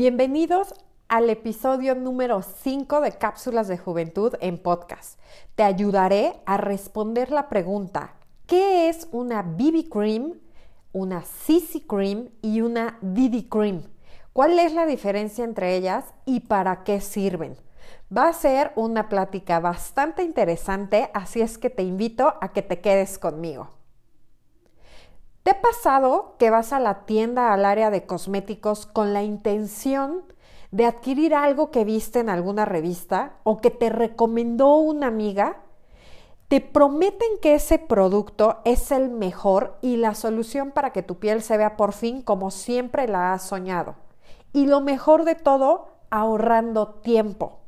Bienvenidos al episodio número 5 de Cápsulas de Juventud en podcast. Te ayudaré a responder la pregunta, ¿qué es una BB Cream, una CC Cream y una DD Cream? ¿Cuál es la diferencia entre ellas y para qué sirven? Va a ser una plática bastante interesante, así es que te invito a que te quedes conmigo. ¿Te ha pasado que vas a la tienda al área de cosméticos con la intención de adquirir algo que viste en alguna revista o que te recomendó una amiga? Te prometen que ese producto es el mejor y la solución para que tu piel se vea por fin como siempre la has soñado. Y lo mejor de todo, ahorrando tiempo.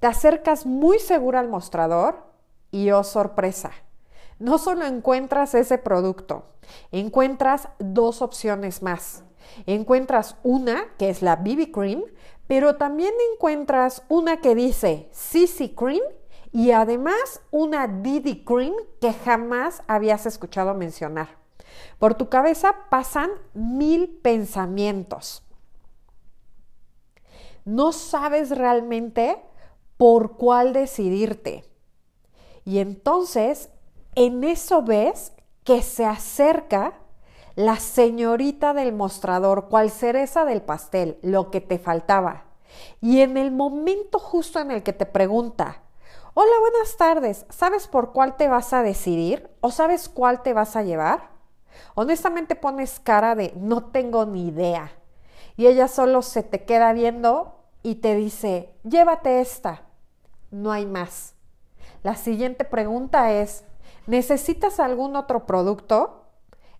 Te acercas muy segura al mostrador y oh sorpresa, no solo encuentras ese producto, encuentras dos opciones más. Encuentras una que es la BB Cream, pero también encuentras una que dice CC Cream y además una DD Cream que jamás habías escuchado mencionar. Por tu cabeza pasan mil pensamientos. No sabes realmente por cuál decidirte. Y entonces en eso ves que se acerca la señorita del mostrador, cual cereza del pastel, lo que te faltaba. Y en el momento justo en el que te pregunta, hola, buenas tardes, ¿sabes por cuál te vas a decidir o sabes cuál te vas a llevar? Honestamente pones cara de no tengo ni idea. Y ella solo se te queda viendo y te dice, llévate esta. No hay más. La siguiente pregunta es, ¿Necesitas algún otro producto?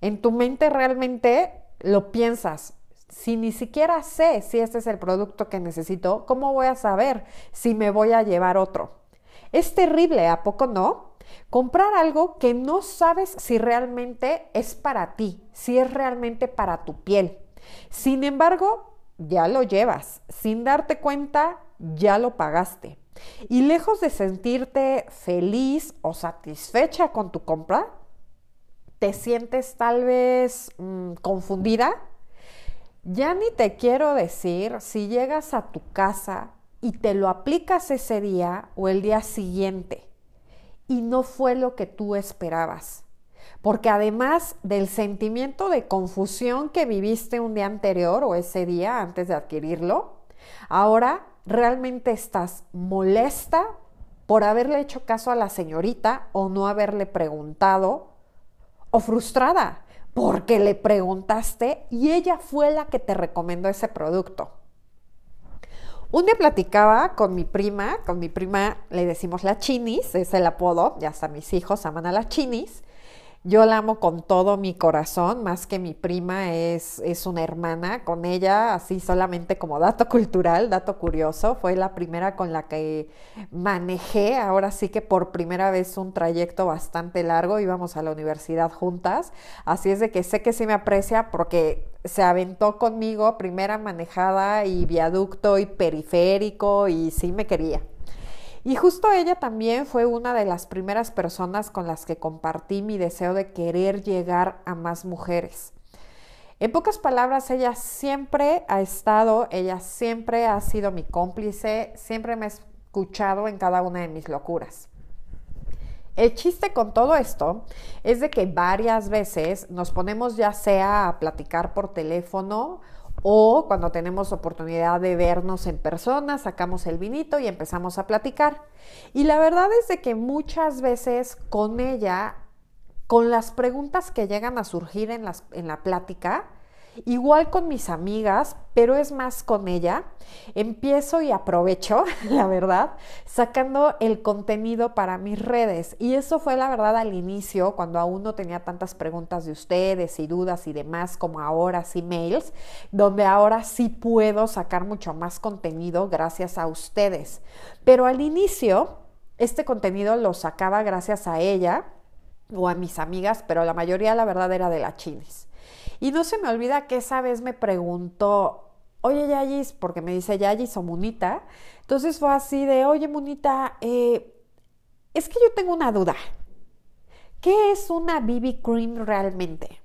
En tu mente realmente lo piensas. Si ni siquiera sé si este es el producto que necesito, ¿cómo voy a saber si me voy a llevar otro? Es terrible, ¿a poco no? Comprar algo que no sabes si realmente es para ti, si es realmente para tu piel. Sin embargo, ya lo llevas. Sin darte cuenta, ya lo pagaste. Y lejos de sentirte feliz o satisfecha con tu compra, te sientes tal vez mm, confundida. Ya ni te quiero decir si llegas a tu casa y te lo aplicas ese día o el día siguiente y no fue lo que tú esperabas. Porque además del sentimiento de confusión que viviste un día anterior o ese día antes de adquirirlo, ahora realmente estás molesta por haberle hecho caso a la señorita o no haberle preguntado, o frustrada porque le preguntaste y ella fue la que te recomendó ese producto. Un día platicaba con mi prima, con mi prima le decimos la chinis, es el apodo, ya hasta mis hijos aman a la chinis, yo la amo con todo mi corazón, más que mi prima es, es una hermana. Con ella, así solamente como dato cultural, dato curioso, fue la primera con la que manejé, ahora sí que por primera vez un trayecto bastante largo, íbamos a la universidad juntas. Así es de que sé que sí me aprecia porque se aventó conmigo, primera manejada y viaducto y periférico y sí me quería. Y justo ella también fue una de las primeras personas con las que compartí mi deseo de querer llegar a más mujeres. En pocas palabras, ella siempre ha estado, ella siempre ha sido mi cómplice, siempre me ha escuchado en cada una de mis locuras. El chiste con todo esto es de que varias veces nos ponemos ya sea a platicar por teléfono o cuando tenemos oportunidad de vernos en persona, sacamos el vinito y empezamos a platicar. Y la verdad es de que muchas veces con ella, con las preguntas que llegan a surgir en, en la plática, Igual con mis amigas, pero es más con ella. Empiezo y aprovecho, la verdad, sacando el contenido para mis redes. Y eso fue la verdad al inicio, cuando aún no tenía tantas preguntas de ustedes y dudas y demás como ahora sí mails, donde ahora sí puedo sacar mucho más contenido gracias a ustedes. Pero al inicio, este contenido lo sacaba gracias a ella o a mis amigas, pero la mayoría la verdad era de la chinis. Y no se me olvida que esa vez me preguntó, oye Yayis, porque me dice Yayis o Munita. Entonces fue así de, oye Munita, eh, es que yo tengo una duda. ¿Qué es una BB Cream realmente?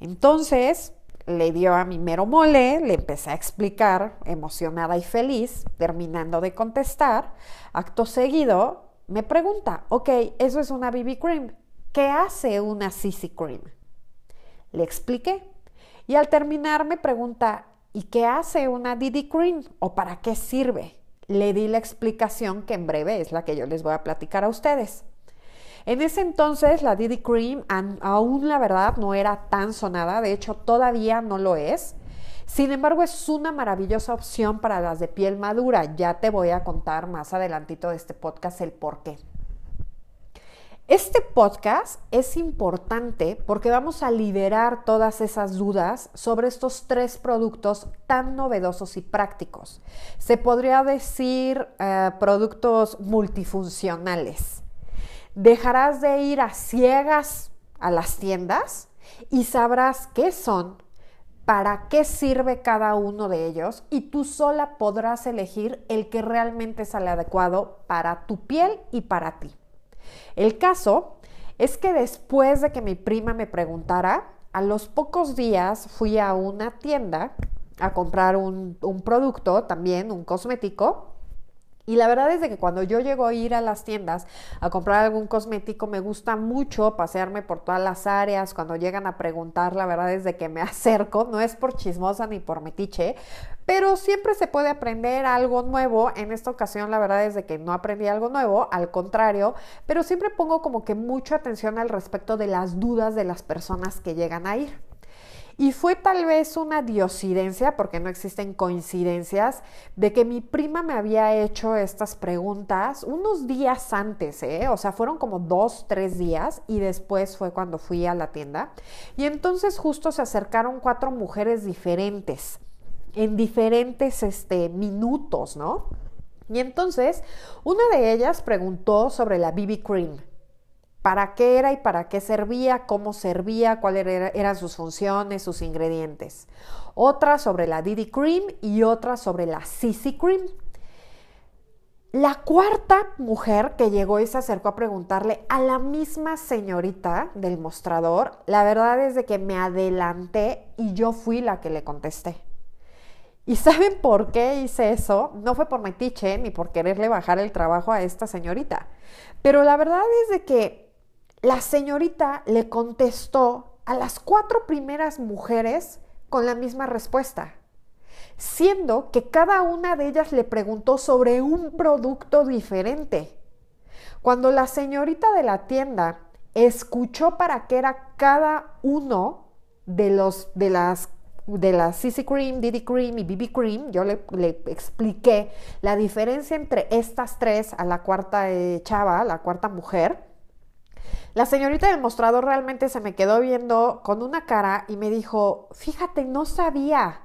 Entonces le dio a mi mero mole, le empecé a explicar, emocionada y feliz, terminando de contestar. Acto seguido, me pregunta, ok, eso es una BB Cream. ¿Qué hace una CC Cream? Le expliqué. Y al terminar me pregunta, ¿y qué hace una DD Cream? ¿O para qué sirve? Le di la explicación que en breve es la que yo les voy a platicar a ustedes. En ese entonces la DD Cream aún la verdad no era tan sonada, de hecho todavía no lo es. Sin embargo, es una maravillosa opción para las de piel madura. Ya te voy a contar más adelantito de este podcast el por qué. Este podcast es importante porque vamos a liberar todas esas dudas sobre estos tres productos tan novedosos y prácticos. Se podría decir eh, productos multifuncionales dejarás de ir a ciegas a las tiendas y sabrás qué son, para qué sirve cada uno de ellos y tú sola podrás elegir el que realmente es el adecuado para tu piel y para ti. El caso es que después de que mi prima me preguntara, a los pocos días fui a una tienda a comprar un, producto, también un cosmético, y la verdad es que cuando yo llego a ir a las tiendas a comprar algún cosmético, me gusta mucho pasearme por todas las áreas. Cuando llegan a preguntar, la verdad es de que me acerco, no es por chismosa ni por metiche, pero siempre se puede aprender algo nuevo. En esta ocasión, la verdad es de que no aprendí algo nuevo, al contrario, pero siempre pongo como que mucha atención al respecto de las dudas de las personas que llegan a ir. Y fue tal vez una diosidencia, porque no existen coincidencias, de que mi prima me había hecho estas preguntas unos días antes, ¿eh? o sea, fueron como dos, tres días y después fue cuando fui a la tienda. Y entonces justo se acercaron cuatro mujeres diferentes, en diferentes este, minutos, ¿no? Y entonces una de ellas preguntó sobre la BB Cream para qué era y para qué servía, cómo servía, cuáles eran sus funciones, sus ingredientes. Otra sobre la Didi Cream y otra sobre la CC Cream. La cuarta mujer que llegó y se acercó a preguntarle a la misma señorita del mostrador, la verdad es de que me adelanté y yo fui la que le contesté. ¿Y saben por qué hice eso? No fue por metiche ni por quererle bajar el trabajo a esta señorita. Pero la verdad es de que la señorita le contestó a las cuatro primeras mujeres con la misma respuesta, siendo que cada una de ellas le preguntó sobre un producto diferente. Cuando la señorita de la tienda escuchó para qué era cada uno de los de las de la CC Cream, Diddy Cream y BB Cream, yo le, expliqué la diferencia entre estas tres a la cuarta eh, chava, la cuarta mujer, la señorita del mostrador realmente se me quedó viendo con una cara y me dijo, fíjate, no sabía.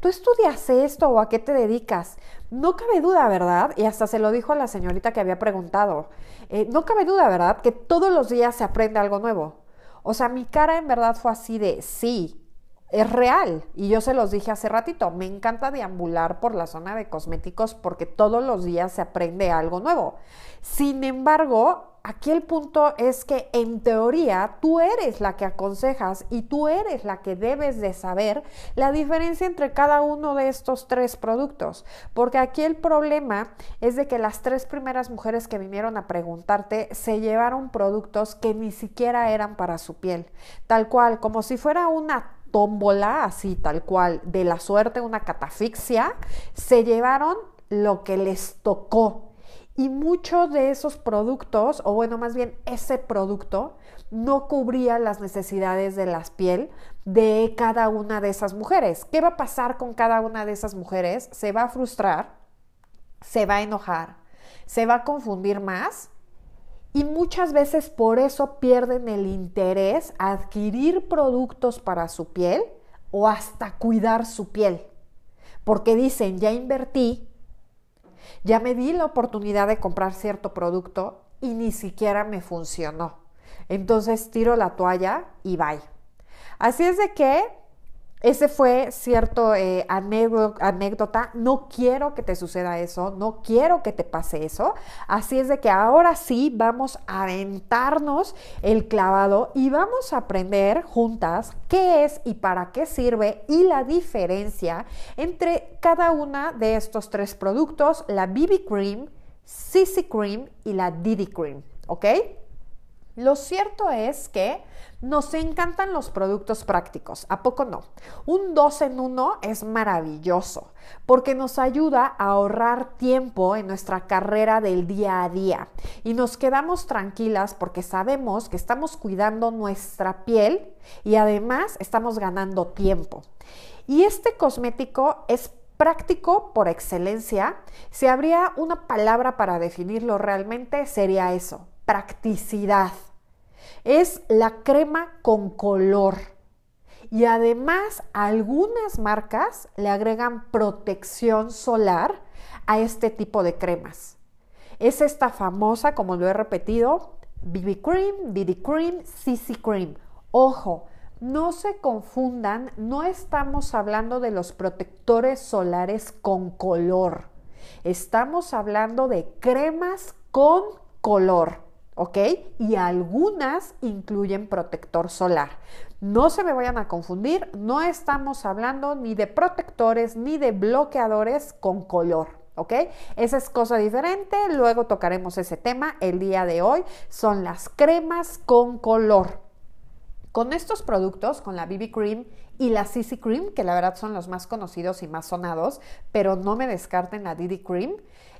¿Tú estudias esto o a qué te dedicas? No cabe duda, ¿verdad? Y hasta se lo dijo a la señorita que había preguntado. Eh, no cabe duda, ¿verdad? Que todos los días se aprende algo nuevo. O sea, mi cara en verdad fue así de, sí, es real. Y yo se los dije hace ratito, me encanta deambular por la zona de cosméticos porque todos los días se aprende algo nuevo. Sin embargo, aquí el punto es que en teoría tú eres la que aconsejas y tú eres la que debes de saber la diferencia entre cada uno de estos tres productos. Porque aquí el problema es de que las tres primeras mujeres que vinieron a preguntarte se llevaron productos que ni siquiera eran para su piel. Tal cual, como si fuera una tómbola, así tal cual, de la suerte, una catafixia, se llevaron lo que les tocó y muchos de esos productos, o bueno, más bien ese producto, no cubría las necesidades de la piel de cada una de esas mujeres. ¿Qué va a pasar con cada una de esas mujeres? Se va a frustrar, se va a enojar, se va a confundir más y muchas veces por eso pierden el interés a adquirir productos para su piel o hasta cuidar su piel. Porque dicen, ya invertí, ya me di la oportunidad de comprar cierto producto y ni siquiera me funcionó. Entonces tiro la toalla y bye. Así es de que ese fue cierto eh, anécdota. No quiero que te suceda eso, no quiero que te pase eso. Así es de que ahora sí vamos a aventarnos el clavado y vamos a aprender juntas qué es y para qué sirve y la diferencia entre cada una de estos tres productos, la BB Cream, CC Cream y la Diddy Cream. ¿Ok? Lo cierto es que nos encantan los productos prácticos, ¿a poco no? Un 2 en 1 es maravilloso porque nos ayuda a ahorrar tiempo en nuestra carrera del día a día y nos quedamos tranquilas porque sabemos que estamos cuidando nuestra piel y además estamos ganando tiempo. Y este cosmético es práctico por excelencia. Si habría una palabra para definirlo realmente, sería eso, practicidad. Es la crema con color. Y además algunas marcas le agregan protección solar a este tipo de cremas. Es esta famosa, como lo he repetido, BB Cream, BB Cream, CC Cream. Ojo, no se confundan, no estamos hablando de los protectores solares con color. Estamos hablando de cremas con color. ¿Ok? Y algunas incluyen protector solar. No se me vayan a confundir, no estamos hablando ni de protectores ni de bloqueadores con color. ¿Ok? Esa es cosa diferente, luego tocaremos ese tema. El día de hoy son las cremas con color. Con estos productos, con la BB Cream y la CC Cream, que la verdad son los más conocidos y más sonados, pero no me descarten la DD Cream,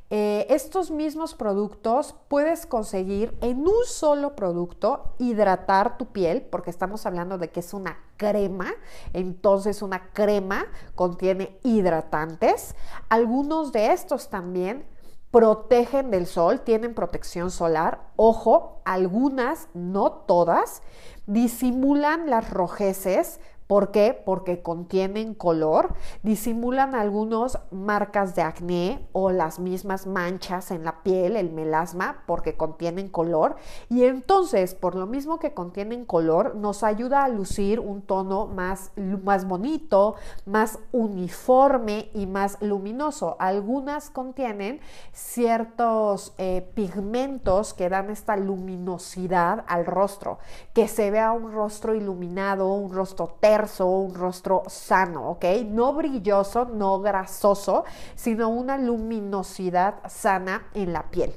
eh, estos mismos productos puedes conseguir en un solo producto hidratar tu piel, porque estamos hablando de que es una crema, entonces una crema contiene hidratantes. Algunos de estos también protegen del sol, tienen protección solar. Ojo, algunas, no todas, disimulan las rojeces ¿Por qué? Porque contienen color, disimulan algunas marcas de acné o las mismas manchas en la piel, el melasma, porque contienen color. Y entonces, por lo mismo que contienen color, nos ayuda a lucir un tono más, más bonito, más uniforme y más luminoso. Algunas contienen ciertos eh, pigmentos que dan esta luminosidad al rostro, que se vea un rostro iluminado, un rostro un rostro sano, ¿ok? No brilloso, no grasoso, sino una luminosidad sana en la piel.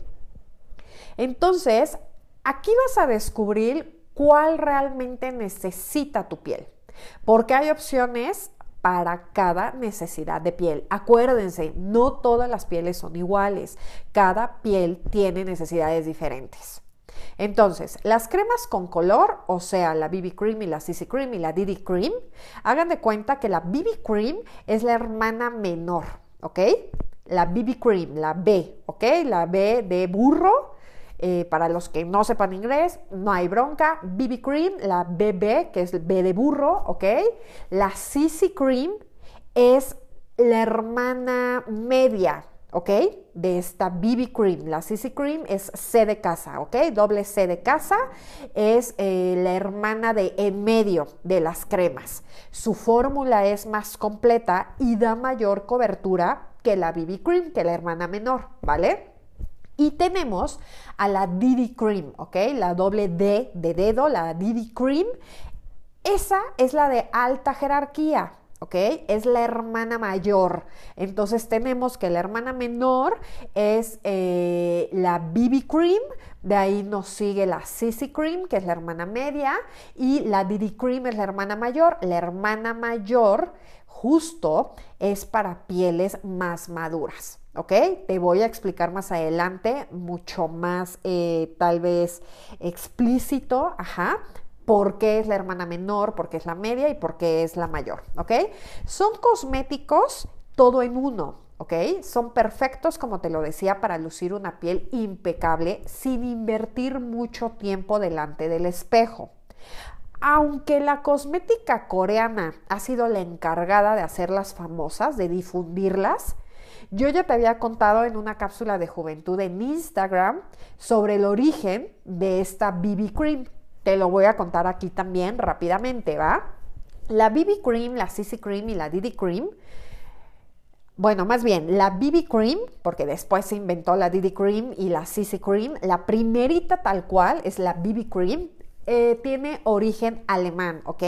Entonces, aquí vas a descubrir cuál realmente necesita tu piel, porque hay opciones para cada necesidad de piel. Acuérdense, no todas las pieles son iguales, cada piel tiene necesidades diferentes. Entonces, las cremas con color, o sea, la BB Cream y la CC Cream y la DD Cream, hagan de cuenta que la BB Cream es la hermana menor, ¿ok? La BB Cream, la B, ¿ok? La B de burro. Eh, para los que no sepan inglés, no hay bronca. BB Cream, la BB, que es B de burro, ¿ok? La CC Cream es la hermana media, ¿ok? De esta BB Cream. La CC Cream es C de casa, ¿ok? Doble C de casa es eh, la hermana de en medio de las cremas. Su fórmula es más completa y da mayor cobertura que la BB Cream, que la hermana menor, ¿vale? Y tenemos a la DD Cream, ¿ok? La doble D de dedo, la DD Cream. Esa es la de alta jerarquía, ¿ok? Es la hermana mayor. Entonces tenemos que la hermana menor es eh, la BB Cream, de ahí nos sigue la CC Cream, que es la hermana media, y la DD Cream es la hermana mayor. La hermana mayor justo es para pieles más maduras. ¿ok? Te voy a explicar más adelante, mucho más eh, tal vez explícito, ajá, por qué es la hermana menor, por qué es la media y por qué es la mayor, ¿ok? Son cosméticos todo en uno, ¿ok? Son perfectos, como te lo decía, para lucir una piel impecable sin invertir mucho tiempo delante del espejo. Aunque la cosmética coreana ha sido la encargada de hacerlas famosas, de difundirlas, yo ya te había contado en una cápsula de juventud en Instagram sobre el origen de esta BB Cream te lo voy a contar aquí también rápidamente, ¿va? La BB Cream, la CC Cream y la DD Cream bueno, más bien, la BB Cream, porque después se inventó la DD Cream y la CC Cream, la primerita tal cual es la BB Cream, eh, tiene origen alemán, ¿ok?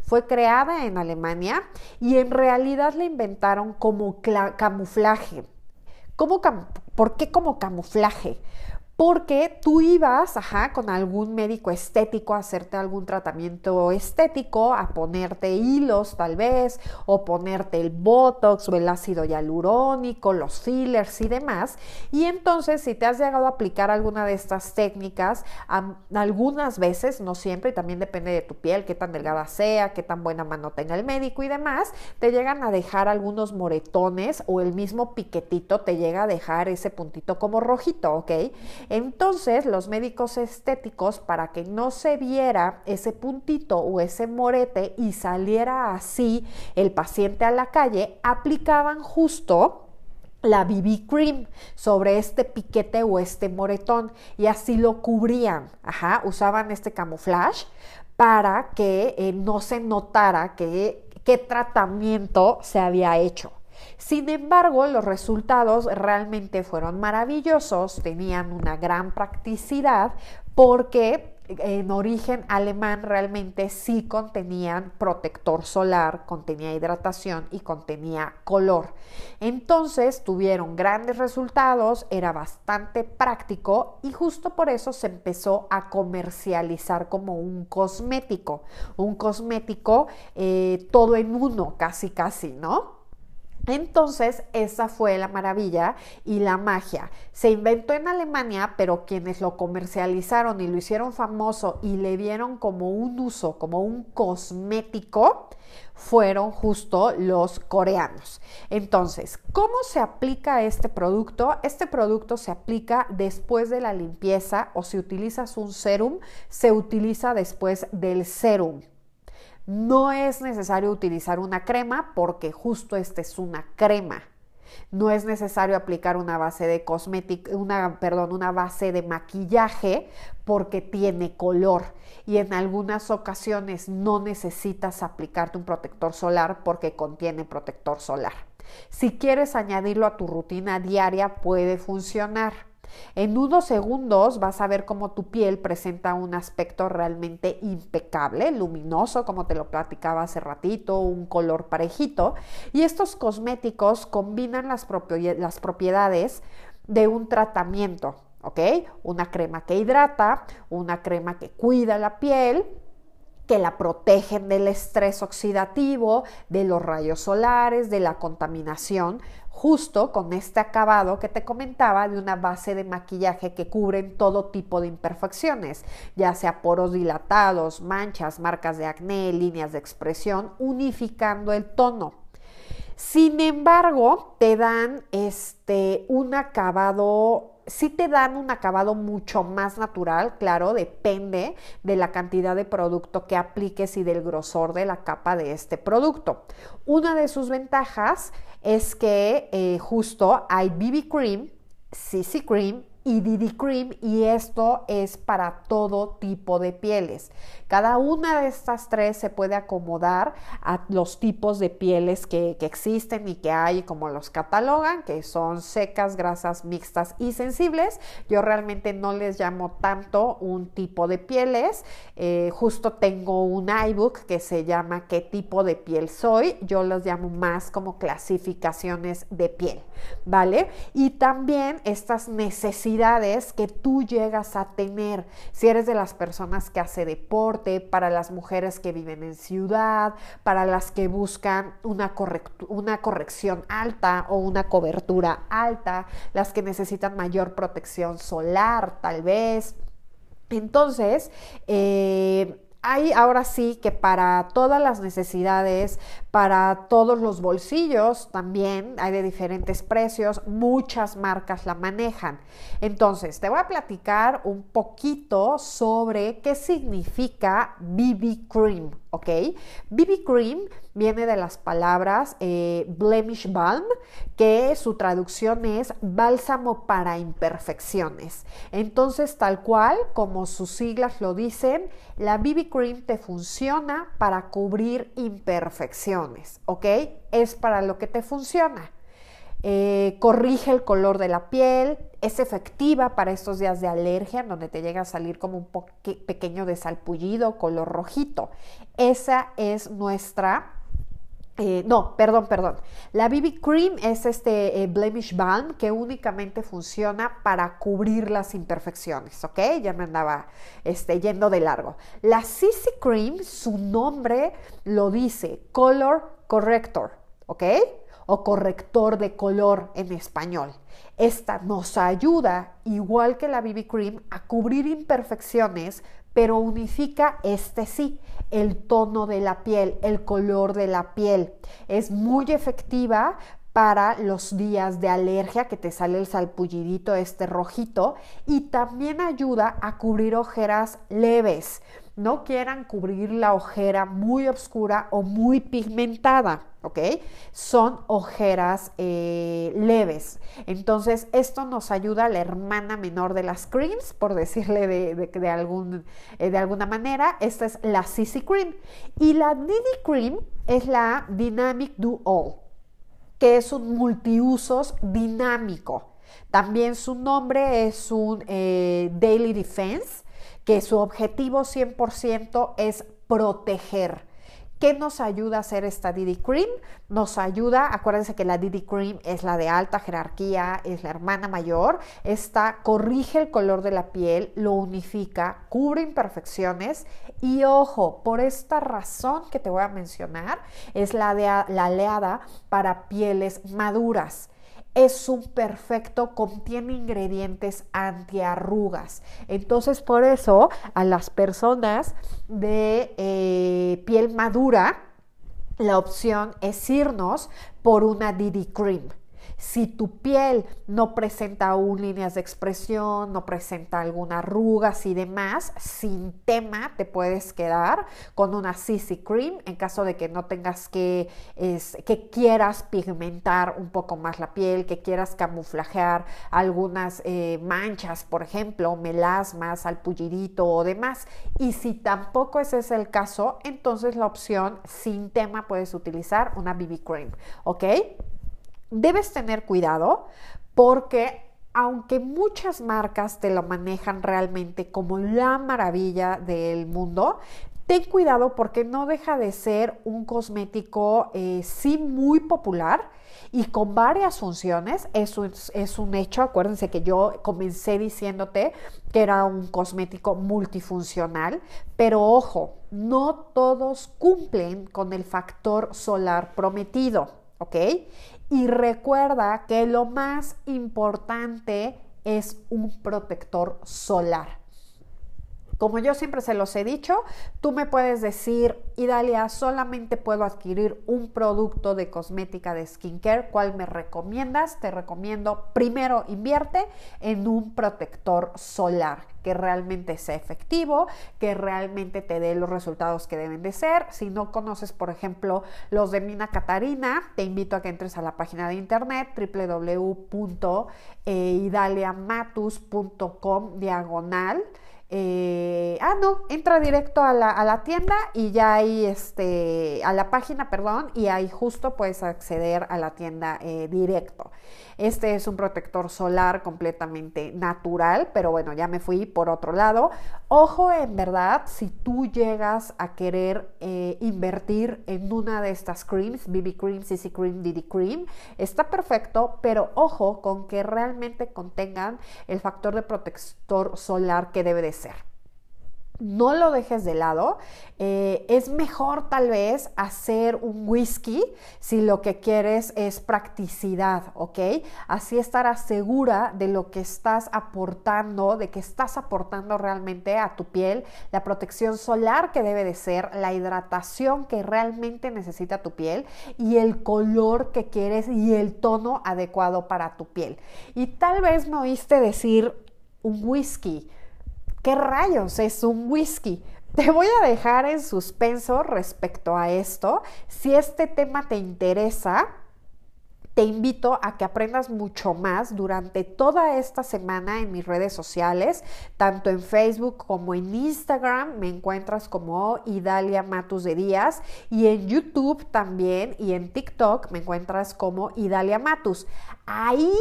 Fue creada en Alemania y en realidad la inventaron como camuflaje. ¿Cómo ¿Por qué como camuflaje? Porque tú ibas, ajá, con algún médico estético a hacerte algún tratamiento estético, a ponerte hilos tal vez, o ponerte el botox o el ácido hialurónico, los fillers y demás. Y entonces, si te has llegado a aplicar alguna de estas técnicas, algunas veces, no siempre, y también depende de tu piel, qué tan delgada sea, qué tan buena mano tenga el médico y demás, te llegan a dejar algunos moretones o el mismo piquetito te llega a dejar ese puntito como rojito, ¿ok? Entonces, los médicos estéticos, para que no se viera ese puntito o ese morete y saliera así el paciente a la calle, aplicaban justo la BB cream sobre este piquete o este moretón y así lo cubrían, ajá, usaban este camuflaje para que eh, no se notara que, qué tratamiento se había hecho. Sin embargo, los resultados realmente fueron maravillosos, tenían una gran practicidad porque en origen alemán realmente sí contenían protector solar, contenía hidratación y contenía color. Entonces tuvieron grandes resultados, era bastante práctico y justo por eso se empezó a comercializar como un cosmético, un cosmético eh, todo en uno, casi casi, ¿no? Entonces, esa fue la maravilla y la magia. Se inventó en Alemania, pero quienes lo comercializaron y lo hicieron famoso y le vieron como un uso, como un cosmético, fueron justo los coreanos. Entonces, ¿cómo se aplica este producto? Este producto se aplica después de la limpieza o si utilizas un serum, se utiliza después del serum. No es necesario utilizar una crema porque justo esta es una crema. No es necesario aplicar una base de cosmética, una, perdón, una base de maquillaje porque tiene color. Y en algunas ocasiones no necesitas aplicarte un protector solar porque contiene protector solar. Si quieres añadirlo a tu rutina diaria, puede funcionar. En unos segundos vas a ver cómo tu piel presenta un aspecto realmente impecable, luminoso, como te lo platicaba hace ratito, un color parejito. Y estos cosméticos combinan las, propiedades de un tratamiento, ¿ok? Una crema que hidrata, una crema que cuida la piel, que la protegen del estrés oxidativo, de los rayos solares, de la contaminación, justo con este acabado que te comentaba de una base de maquillaje que cubren todo tipo de imperfecciones, ya sea poros dilatados, manchas, marcas de acné, líneas de expresión, unificando el tono. Sin embargo, te dan este un acabado sí te dan un acabado mucho más natural, claro, depende de la cantidad de producto que apliques y del grosor de la capa de este producto. Una de sus ventajas es que eh, justo hay BB Cream, CC Cream y DD Cream y esto es para todo tipo de pieles. Cada una de estas tres se puede acomodar a los tipos de pieles que, existen y que hay, como los catalogan, que son secas, grasas, mixtas y sensibles. Yo realmente no les llamo tanto un tipo de pieles. Eh, justo tengo un iBook que se llama ¿Qué tipo de piel soy? Yo los llamo más como clasificaciones de piel, ¿vale? Y también estas necesidades que tú llegas a tener. Si eres de las personas que hace deporte, para las mujeres que viven en ciudad, para las que buscan una, una corrección alta o una cobertura alta, las que necesitan mayor protección solar, tal vez. Entonces, eh, hay ahora sí que para todas las necesidades, para todos los bolsillos también hay de diferentes precios, muchas marcas la manejan. Entonces, te voy a platicar un poquito sobre qué significa BB Cream, ¿ok? BB Cream viene de las palabras eh, blemish balm, que su traducción es bálsamo para imperfecciones. Entonces, tal cual como sus siglas lo dicen, la BB Cream te funciona para cubrir imperfecciones, ¿ok? Es para lo que te funciona. Eh, corrige el color de la piel, es efectiva para estos días de alergia, donde te llega a salir como un pequeño desalpullido, color rojito. Esa es nuestra eh, no, perdón, perdón. La BB Cream es este eh, Blemish Balm que únicamente funciona para cubrir las imperfecciones, ¿ok? Ya me andaba este, yendo de largo. La CC Cream, su nombre lo dice, Color Corrector, ¿ok? O corrector de color en español. Esta nos ayuda, igual que la BB Cream, a cubrir imperfecciones pero unifica este sí, el tono de la piel, el color de la piel. Es muy efectiva para los días de alergia que te sale el salpullidito este rojito y también ayuda a cubrir ojeras leves. No quieran cubrir la ojera muy oscura o muy pigmentada. ¿ok? Son ojeras eh, leves. Entonces, esto nos ayuda a la hermana menor de las creams, por decirle de, algún, eh, de alguna manera. Esta es la CC Cream. Y la Didi Cream es la Dynamic Do All, que es un multiusos dinámico. También su nombre es un eh, Daily Defense, que su objetivo 100% es proteger ¿Qué nos ayuda a hacer esta Didi Cream? Nos ayuda, acuérdense que la Didi Cream es la de alta jerarquía, es la hermana mayor. Esta corrige el color de la piel, lo unifica, cubre imperfecciones y ojo, por esta razón que te voy a mencionar, es la, de, la aleada para pieles maduras es un perfecto, contiene ingredientes antiarrugas. Entonces, por eso a las personas de eh, piel madura, la opción es irnos por una Didi Cream. Si tu piel no presenta aún líneas de expresión, no presenta alguna arrugas y demás, sin tema te puedes quedar con una CC Cream en caso de que no tengas que, que quieras pigmentar un poco más la piel, que quieras camuflajear algunas eh, manchas, por ejemplo, melasmas, alpullidito o demás. Y si tampoco ese es el caso, entonces la opción sin tema puedes utilizar una BB Cream, ¿ok? Debes tener cuidado porque aunque muchas marcas te lo manejan realmente como la maravilla del mundo, ten cuidado porque no deja de ser un cosmético eh, sí muy popular y con varias funciones. Eso es, es, un hecho. Acuérdense que yo comencé diciéndote que era un cosmético multifuncional, pero ojo, no todos cumplen con el factor solar prometido, ¿ok? Y recuerda que lo más importante es un protector solar. Como yo siempre se los he dicho, tú me puedes decir, Idalia, solamente puedo adquirir un producto de cosmética de skincare, ¿cuál me recomiendas? Te recomiendo primero invierte en un protector solar que realmente sea efectivo, que realmente te dé los resultados que deben de ser. Si no conoces, por ejemplo, los de Mina Catarina, te invito a que entres a la página de internet www.idaliamatus.com diagonal eh, ah, no, entra directo a la, tienda y ya ahí, este, a la página, perdón, y ahí justo puedes acceder a la tienda eh, directo. Este es un protector solar completamente natural, pero bueno, ya me fui por otro lado. Ojo, en verdad, si tú llegas a querer eh, invertir en una de estas creams, BB Cream, CC Cream, DD Cream, está perfecto, pero ojo con que realmente contengan el factor de protector solar que debe de ser no lo dejes de lado. Eh, es mejor tal vez hacer un whisky si lo que quieres es practicidad, ¿ok? Así estarás segura de lo que estás aportando, de que estás aportando realmente a tu piel, la protección solar que debe de ser, la hidratación que realmente necesita tu piel y el color que quieres y el tono adecuado para tu piel. Y tal vez me oíste decir un whisky ¿Qué rayos es un whisky? Te voy a dejar en suspenso respecto a esto. Si este tema te interesa, te invito a que aprendas mucho más durante toda esta semana en mis redes sociales, tanto en Facebook como en Instagram, me encuentras como Idalia Matus de Díaz y en YouTube también y en TikTok me encuentras como Idalia Matus. Ahí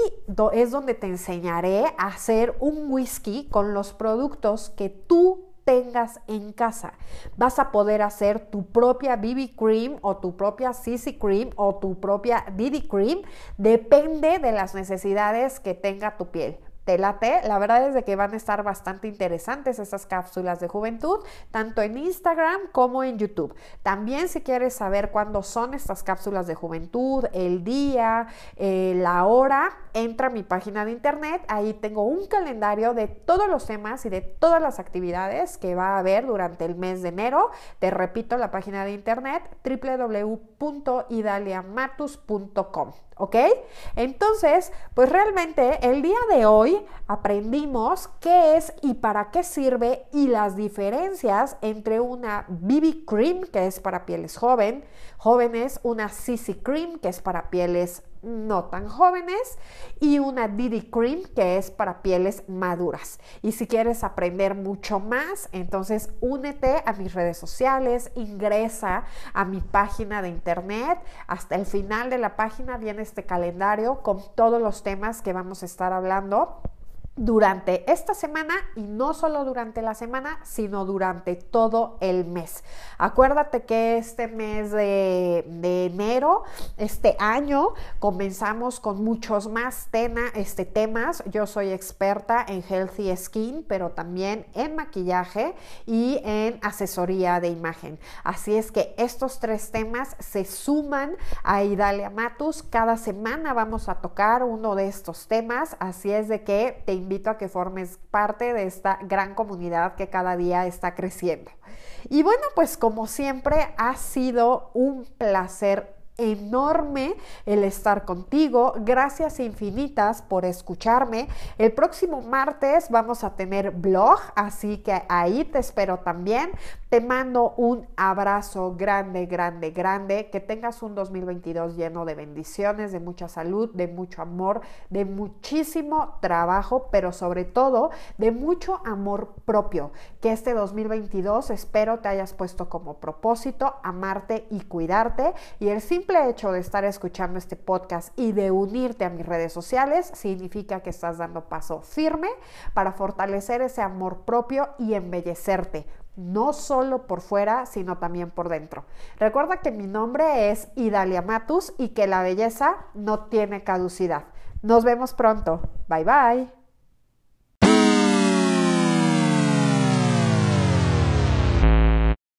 es donde te enseñaré a hacer un whisky con los productos que tú tengas en casa. Vas a poder hacer tu propia BB Cream o tu propia CC Cream o tu propia DD Cream. Depende de las necesidades que tenga tu piel te late. La verdad es de que van a estar bastante interesantes estas cápsulas de juventud, tanto en Instagram como en YouTube. También si quieres saber cuándo son estas cápsulas de juventud, el día, eh, la hora, entra a mi página de internet. Ahí tengo un calendario de todos los temas y de todas las actividades que va a haber durante el mes de enero. Te repito la página de internet www.idaliamatus.com. ¿Ok? Entonces, pues realmente el día de hoy aprendimos qué es y para qué sirve y las diferencias entre una BB Cream, que es para pieles joven, jóvenes, una CC Cream, que es para pieles no tan jóvenes y una Didi Cream que es para pieles maduras. Y si quieres aprender mucho más, entonces únete a mis redes sociales, ingresa a mi página de internet. Hasta el final de la página viene este calendario con todos los temas que vamos a estar hablando durante esta semana y no solo durante la semana, sino durante todo el mes. Acuérdate que este mes de, enero, este año, comenzamos con muchos más este, temas. Yo soy experta en healthy skin, pero también en maquillaje y en asesoría de imagen. Así es que estos tres temas se suman a Idalia Matus. Cada semana vamos a tocar uno de estos temas. Así es de que te invito a que formes parte de esta gran comunidad que cada día está creciendo. Y bueno, pues como siempre ha sido un placer enorme el estar contigo. Gracias infinitas por escucharme. El próximo martes vamos a tener blog, así que ahí te espero también. Te mando un abrazo grande, grande, grande. Que tengas un 2022 lleno de bendiciones, de mucha salud, de mucho amor, de muchísimo trabajo, pero sobre todo de mucho amor propio. Que este 2022 espero te hayas puesto como propósito amarte y cuidarte. Y el simple hecho de estar escuchando este podcast y de unirte a mis redes sociales significa que estás dando paso firme para fortalecer ese amor propio y embellecerte no solo por fuera, sino también por dentro. Recuerda que mi nombre es Idalia Matus y que la belleza no tiene caducidad. Nos vemos pronto. Bye bye.